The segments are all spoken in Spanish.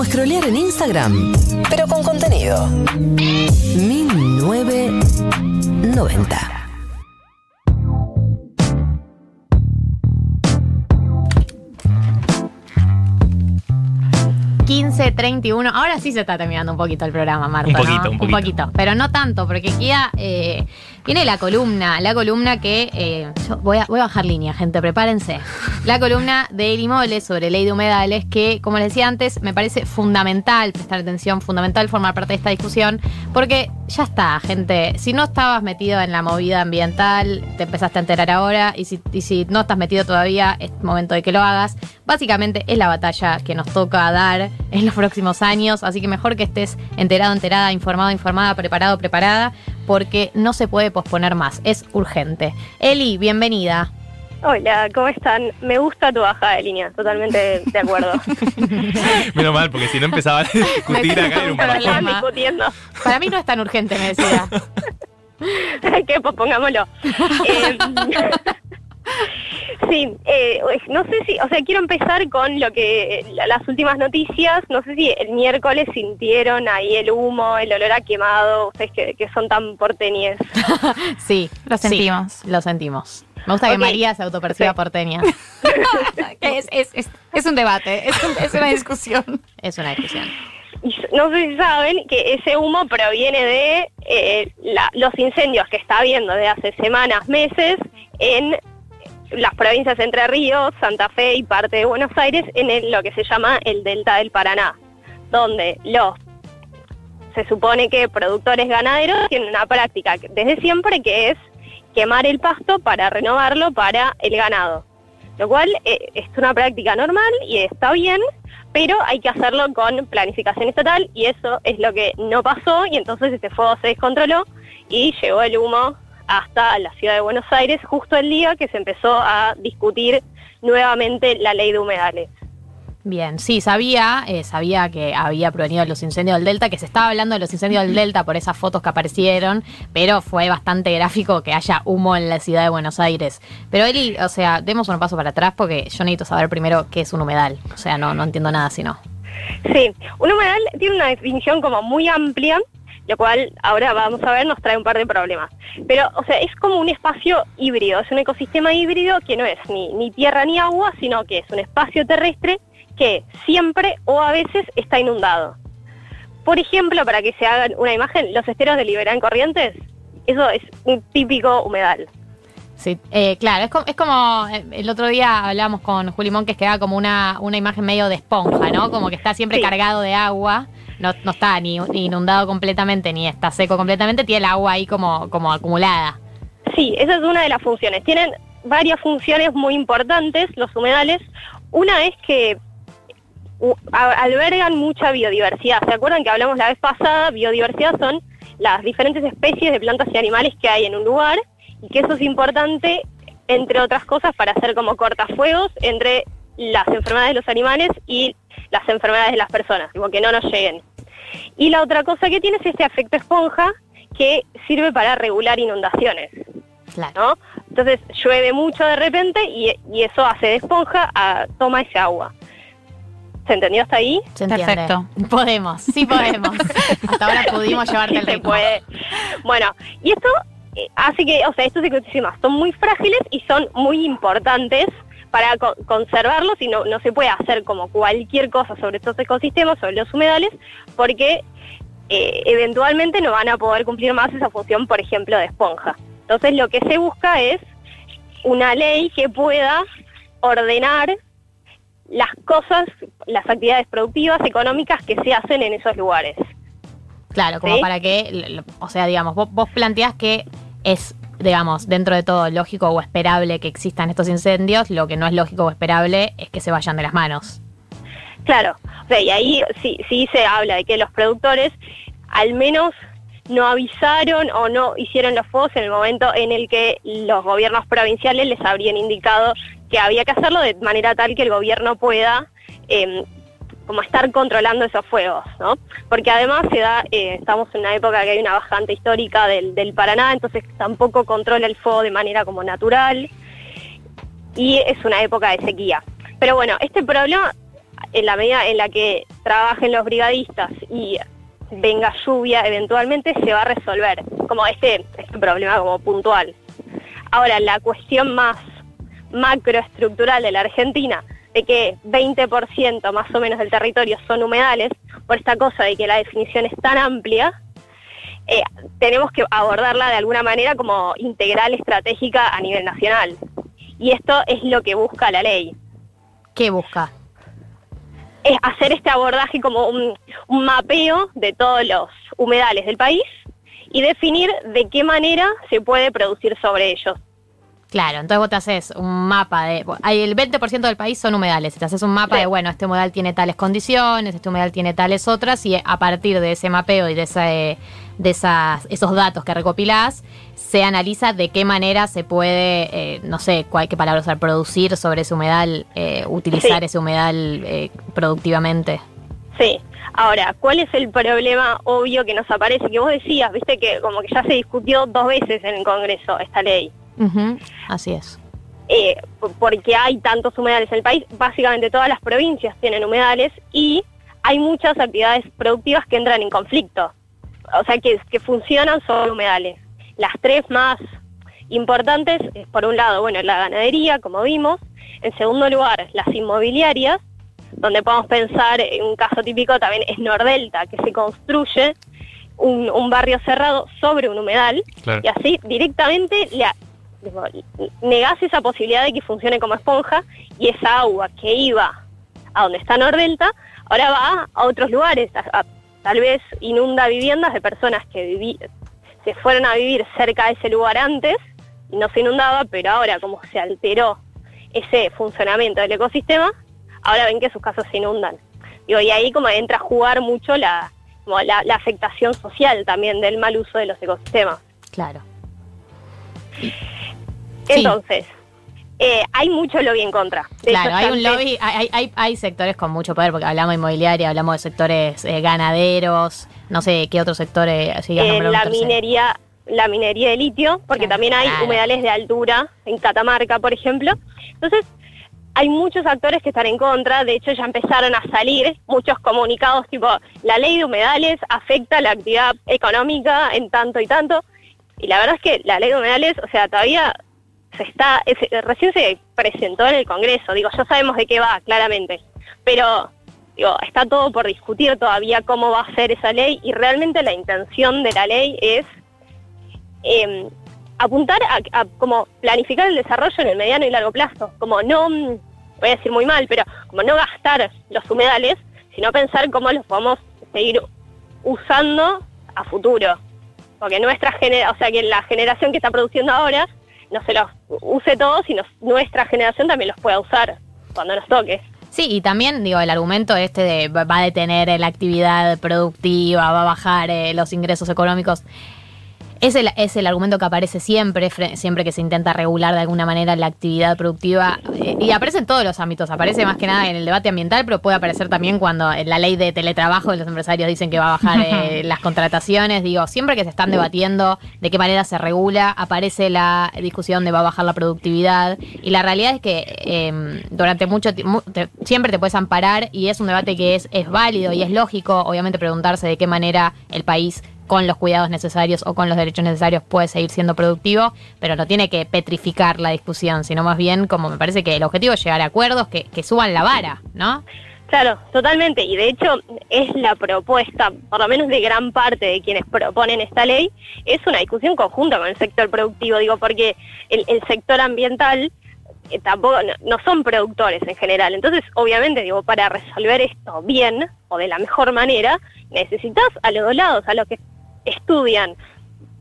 Como en Instagram, pero con contenido. 1990. 15.31. Ahora sí se está terminando un poquito el programa, Marta. Un poquito, ¿no? un poquito. Pero no tanto, porque queda. eh, viene la columna, la columna que. eh, yo voy a, voy a bajar línea, gente, prepárense. La columna de Eli Mole sobre ley de humedales, que, como les decía antes, me parece fundamental prestar atención, fundamental formar parte de esta discusión, porque ya está, gente. Si no estabas metido en la movida ambiental, te empezaste a enterar ahora, y si, y si no estás metido todavía, es momento de que lo hagas. Básicamente es la batalla que nos toca dar en los próximos años, así que mejor que estés enterado, enterada, informado, informada, preparado, preparada, porque no se puede posponer más, es urgente. Eli, bienvenida. Hola, ¿cómo están? Me gusta tu bajada de línea, totalmente de acuerdo. Menos mal, porque si no empezaba a discutir acá era un problema. discutiendo. Para mí no es tan urgente, me decía. que pospongámoslo. Eh, sí, eh, no sé si, o sea, quiero empezar con lo que la- las últimas noticias. No sé si el miércoles sintieron ahí el humo, el olor a quemado, ustedes que, que son tan porteñes. Sí, Lo sí, sentimos. lo sentimos. Me gusta que. María se autoperciba Sí. porteña. es, es- es- es un debate, es, un- es una discusión. Es una discusión. No sé si saben que ese humo proviene de eh, la- los incendios que está habiendo de hace semanas, meses, en las provincias Entre Ríos, Santa Fe y parte de Buenos Aires, en lo que se llama el Delta del Paraná, donde los se supone que productores ganaderos tienen una práctica desde siempre que es quemar el pasto para renovarlo para el ganado. Lo cual eh, es una práctica normal y está bien, pero hay que hacerlo con planificación estatal y eso es lo que no pasó y entonces este fuego se descontroló y llegó el humo hasta la ciudad de Buenos Aires justo el día que se empezó a discutir nuevamente la ley de humedales. Bien, sí, sabía, eh, sabía que había provenido de los incendios del Delta, que se estaba hablando de los incendios del Delta por esas fotos que aparecieron, pero fue bastante gráfico que haya humo en la ciudad de Buenos Aires. Pero Eli, o sea, demos un paso para atrás porque yo necesito saber primero qué es un humedal. O sea, no, no entiendo nada si no. Sí, un humedal tiene una definición como muy amplia, lo cual ahora vamos a ver nos trae un par de problemas. Pero, o sea, es como un espacio híbrido, es un ecosistema híbrido que no es ni, ni tierra ni agua, sino que es un espacio terrestre que siempre o a veces está inundado. Por ejemplo, para que se hagan una imagen, los esteros de Liberán Corrientes, eso es un típico humedal. Sí, eh, claro, es como, es como eh, el otro día hablábamos con Juli Mon que queda como una, una imagen medio de esponja, ¿no? Como que está siempre Sí. cargado de agua, no, está ni inundado completamente ni está seco completamente, tiene el agua ahí como, como acumulada. Sí, esa es una de las funciones. Tienen varias funciones muy importantes los humedales. Una es que albergan mucha biodiversidad. ¿Se acuerdan que hablamos la vez pasada? Biodiversidad son las diferentes especies de plantas y animales que hay en un lugar y que eso es importante, entre otras cosas, para hacer como cortafuegos entre las enfermedades de los animales y las enfermedades de las personas, como que no nos lleguen. Y la otra cosa que tiene es este efecto esponja que sirve para regular inundaciones. Claro. ¿no? Entonces llueve mucho de repente y, y eso hace de esponja, a, toma ese agua. ¿Se entendió hasta ahí? ¿Se? Perfecto. Podemos, sí podemos. Hasta ahora pudimos llevarte el se ritmo. puede. Bueno, y esto eh, hace que, o sea, estos ecosistemas son muy frágiles y son muy importantes para co- conservarlos y no, no se puede hacer como cualquier cosa sobre estos ecosistemas, sobre los humedales, porque eh, eventualmente no van a poder cumplir más esa función, por ejemplo, de esponja. Entonces lo que se busca es una ley que pueda ordenar las cosas, las actividades productivas, económicas que se hacen en esos lugares. Claro, como ¿Sí? para que, o sea, digamos, vos, vos planteás que es, digamos, dentro de todo lógico o esperable que existan estos incendios, lo que no es lógico o esperable es que se vayan de las manos. Claro, o sea, y ahí sí, sí se habla de que los productores al menos no avisaron o no hicieron los fuegos en el momento en el que los gobiernos provinciales les habrían indicado que había que hacerlo de manera tal que el gobierno pueda eh, como estar controlando esos fuegos, ¿no? Porque además eh, estamos en una época que hay una bajante histórica del, del Paraná, entonces tampoco controla el fuego de manera como natural y es una época de sequía. Pero bueno, este problema, en la medida en la que trabajen los brigadistas y venga lluvia, eventualmente se va a resolver, como este, este problema como puntual. Ahora, la cuestión más macroestructural de la Argentina, de que 20% más o menos del territorio son humedales, por esta cosa de que la definición es tan amplia, eh, tenemos que abordarla de alguna manera como integral estratégica a nivel nacional. Y esto es lo que busca la ley. ¿Qué busca? Es hacer este abordaje como un, un mapeo de todos los humedales del país y definir de qué manera se puede producir sobre ellos. Claro, entonces vos te haces un mapa de. Hay el 20% del país son humedales. Te haces un mapa Sí. de, bueno, este humedal tiene tales condiciones, este humedal tiene tales otras, y a partir de ese mapeo y de, ese, de esas, esos datos que recopilás, se analiza de qué manera se puede, eh, no sé cuál, qué palabra usar, producir sobre ese humedal, eh, utilizar Sí. ese humedal eh, productivamente. Sí. Ahora, ¿cuál es el problema obvio que nos aparece? Que vos decías, viste que como que ya se discutió dos veces en el Congreso esta ley. Así es. eh, porque hay tantos humedales en el país, básicamente todas las provincias tienen humedales y hay muchas actividades productivas que entran en conflicto, o sea, que, que funcionan sobre humedales. Las tres más importantes, es, por un lado, bueno, la ganadería, como vimos, en segundo lugar, las inmobiliarias, donde podemos pensar, en un caso típico también es Nordelta, que se construye un, un barrio cerrado sobre un humedal Claro. y así directamente le, negás esa posibilidad de que funcione como esponja y esa agua que iba a donde está Nordelta, ahora va a otros lugares, tal vez inunda viviendas de personas que se fueron a vivir cerca de ese lugar antes no se inundaba, pero ahora como se alteró ese funcionamiento del ecosistema, ahora ven que sus casas se inundan. Digo, y ahí como entra a jugar mucho la, la afectación social también del mal uso de los ecosistemas. Claro. Sí. Entonces, eh, hay mucho lobby en contra. De Claro, hay un lobby, hay, hay- sectores con mucho poder, porque hablamos de inmobiliaria, hablamos de sectores eh, ganaderos, no sé qué otros sectores eh, nombrando la un tercero. minería la minería de litio, porque Claro, también hay claro. humedales de altura en Catamarca, por ejemplo. Entonces, hay muchos actores que están en contra, de hecho ya empezaron a salir muchos comunicados tipo, la ley de humedales afecta la actividad económica en tanto y tanto, y la verdad es que la ley de humedales, o sea, todavía se está, es- recién se presentó en el Congreso, digo, ya sabemos de qué va, claramente, pero digo, está todo por discutir todavía cómo va a ser esa ley y realmente la intención de la ley es eh, apuntar a, como planificar el desarrollo en el mediano y largo plazo, como no, voy a decir muy mal, pero como no gastar los humedales, sino pensar cómo los podemos seguir usando a futuro. Porque nuestra generación, o sea, que la generación que está produciendo ahora no se los use todos, sino nuestra generación también los pueda usar cuando nos toque. Sí, y también, digo, el argumento este de va a detener la actividad productiva, va a bajar eh, los ingresos económicos. Es el, es el argumento que aparece siempre, siempre que se intenta regular de alguna manera la actividad productiva. eh, y aparece en todos los ámbitos. Aparece más que nada en el debate ambiental, pero puede aparecer también cuando en la ley de teletrabajo de los empresarios dicen que va a bajar eh, las contrataciones. Digo, siempre que se están debatiendo de qué manera se regula, aparece la discusión de va a bajar la productividad. Y la realidad es que eh, durante mucho tiempo siempre te puedes amparar y es un debate que es, es válido y es lógico, obviamente, preguntarse de qué manera el país con los cuidados necesarios o con los derechos necesarios puede seguir siendo productivo, pero no tiene que petrificar la discusión, sino más bien como me parece que el objetivo es llegar a acuerdos que, que suban la vara, ¿no? Claro, totalmente. Y de hecho es la propuesta, por lo menos de gran parte de quienes proponen esta ley, es una discusión conjunta con el sector productivo, digo, porque el, sector ambiental eh, tampoco no son productores en general. Entonces, obviamente, digo, para resolver esto bien o de la mejor manera, necesitas a los dos lados, a los que estudian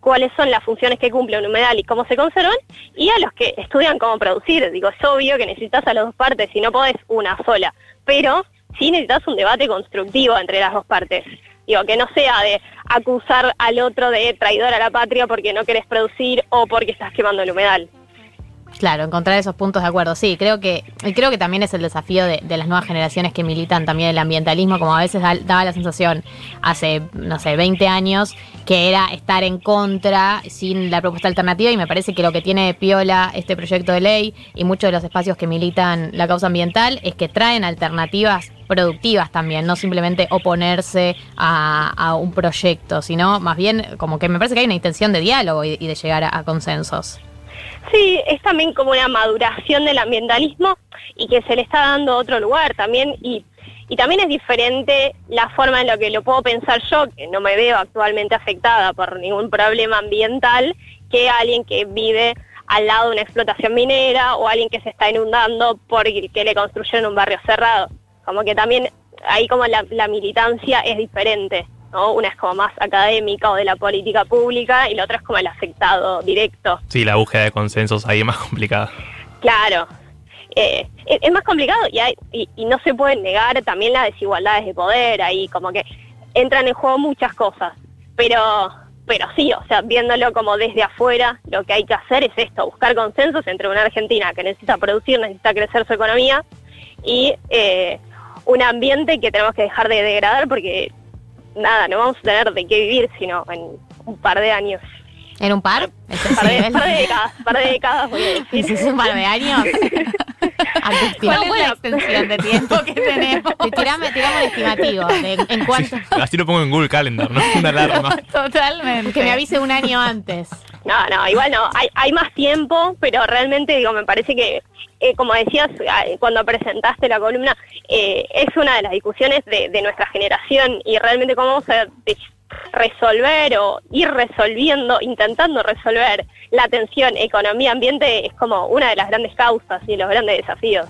cuáles son las funciones que cumple un humedal y cómo se conservan, y a los que estudian cómo producir. Digo, es obvio que necesitas a las dos partes, si no podés una sola, pero sí necesitas un debate constructivo entre las dos partes. Digo, que no sea de acusar al otro de traidor a la patria porque no querés producir o porque estás quemando el humedal. Claro, encontrar esos puntos de acuerdo. Sí, creo que creo que también es el desafío de, de las nuevas generaciones que militan también el ambientalismo, como a veces da- daba la sensación hace, no sé, 20 años, que era estar en contra sin la propuesta alternativa y me parece que lo que tiene de piola este proyecto de ley y muchos de los espacios que militan la causa ambiental es que traen alternativas productivas también, no simplemente oponerse a, a un proyecto, sino más bien como que me parece que hay una intención de diálogo y, de llegar a consensos. Sí, es también como una maduración del ambientalismo y que se le está dando otro lugar también y, y también es diferente la forma en la que lo puedo pensar yo, que no me veo actualmente afectada por ningún problema ambiental, que alguien que vive al lado de una explotación minera o alguien que se está inundando porque le construyeron un barrio cerrado. Como que también ahí como la, la militancia es diferente. ¿No? Una es como más académica o de la política pública y la otra es como el afectado directo. Sí, la búsqueda de consensos ahí es más complicada. Claro. Eh, es, es más complicado y, hay- y, y no se pueden negar también las desigualdades de poder, ahí como que entran en juego muchas cosas, pero, pero sí, o sea, viéndolo como desde afuera, lo que hay que hacer es esto, buscar consensos entre una Argentina que necesita producir, necesita crecer su economía y eh, un ambiente que tenemos que dejar de degradar porque nada, no vamos a tener de qué vivir sino en un par de años. ¿En un par? ¿Es ese Par de, par de décadas, par de décadas voy a ¿Y decir. si es un par de años? ¿Cuál es la extensión de tiempo que tenemos? Ti- Tirame, tirame un estimativo de en cuánto. Así lo pongo en Google Calendar, ¿no? Una alarma. Totalmente. Que me avise un año antes. No, no, igual no. Hay, hay más tiempo, pero realmente, digo, me parece que, eh, como decías ah, cuando presentaste la columna, eh, es una de las discusiones de, de nuestra generación y realmente cómo vamos a resolver o ir resolviendo, intentando resolver la tensión economía-ambiente es como una de las grandes causas y los grandes desafíos.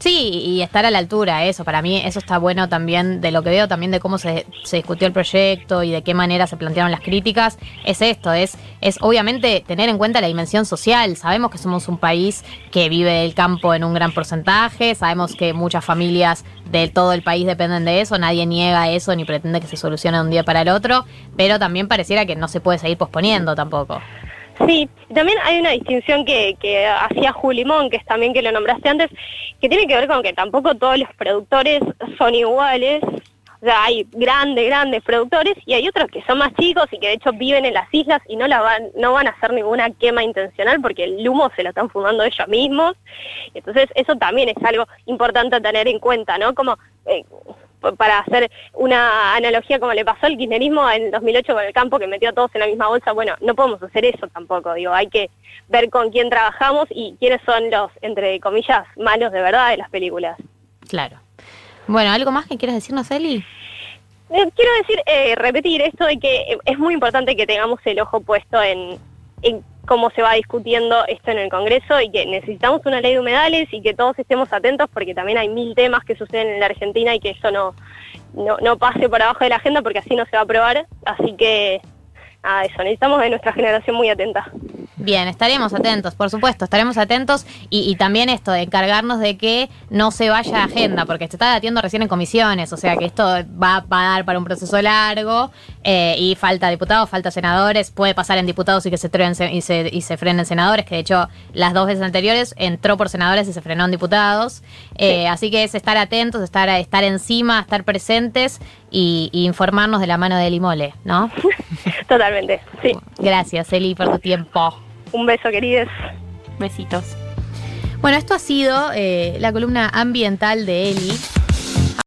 Sí, y estar a la altura, eso, para mí eso está bueno también, de lo que veo también de cómo se, se discutió el proyecto y de qué manera se plantearon las críticas, es esto, es, es obviamente tener en cuenta la dimensión social, sabemos que somos un país que vive del campo en un gran porcentaje, sabemos que muchas familias de todo el país dependen de eso, nadie niega eso ni pretende que se solucione de un día para el otro, pero también pareciera que no se puede seguir posponiendo tampoco. Sí, también hay una distinción que, que hacía Julimón, que es también que lo nombraste antes, que tiene que ver con que tampoco todos los productores son iguales. O sea, hay grandes, grandes productores y hay otros que son más chicos y que de hecho viven en las islas y no van, no van a hacer ninguna quema intencional porque el humo se lo están fumando ellos mismos. Entonces eso también es algo importante a tener en cuenta, ¿no? Como eh, para hacer una analogía como le pasó al kirchnerismo en 2008 con el campo que metió a todos en la misma bolsa, bueno, no podemos hacer eso tampoco, digo, hay que ver con quién trabajamos y quiénes son los, entre comillas, malos de verdad de las películas. Claro. Bueno, ¿algo más que quieras decirnos, Eli? Eh, Quiero decir, eh, repetir esto de que es muy importante que tengamos el ojo puesto en, en cómo se va discutiendo esto en el Congreso y que necesitamos una ley de humedales y que todos estemos atentos porque también hay mil temas que suceden en la Argentina y que eso no, no, no pase por abajo de la agenda porque así no se va a aprobar. Así que, nada, eso, necesitamos de nuestra generación muy atenta. Bien, estaremos atentos, por supuesto, estaremos atentos y, y también esto de encargarnos de que no se vaya a agenda, porque se está debatiendo recién en comisiones, o sea que esto va, va a dar para un proceso largo eh, y falta diputados, falta senadores, puede pasar en diputados y que se truen y se, y se frenen senadores, que de hecho las dos veces anteriores entró por senadores y se frenó en diputados, Eh, así que es estar atentos, estar, estar encima, estar presentes y, y informarnos de la mano de Limole, ¿no? Totalmente, sí. Gracias, Eli, por tu tiempo. Un beso, queridos. Besitos. Bueno, esto ha sido eh, la columna ambiental de Eli.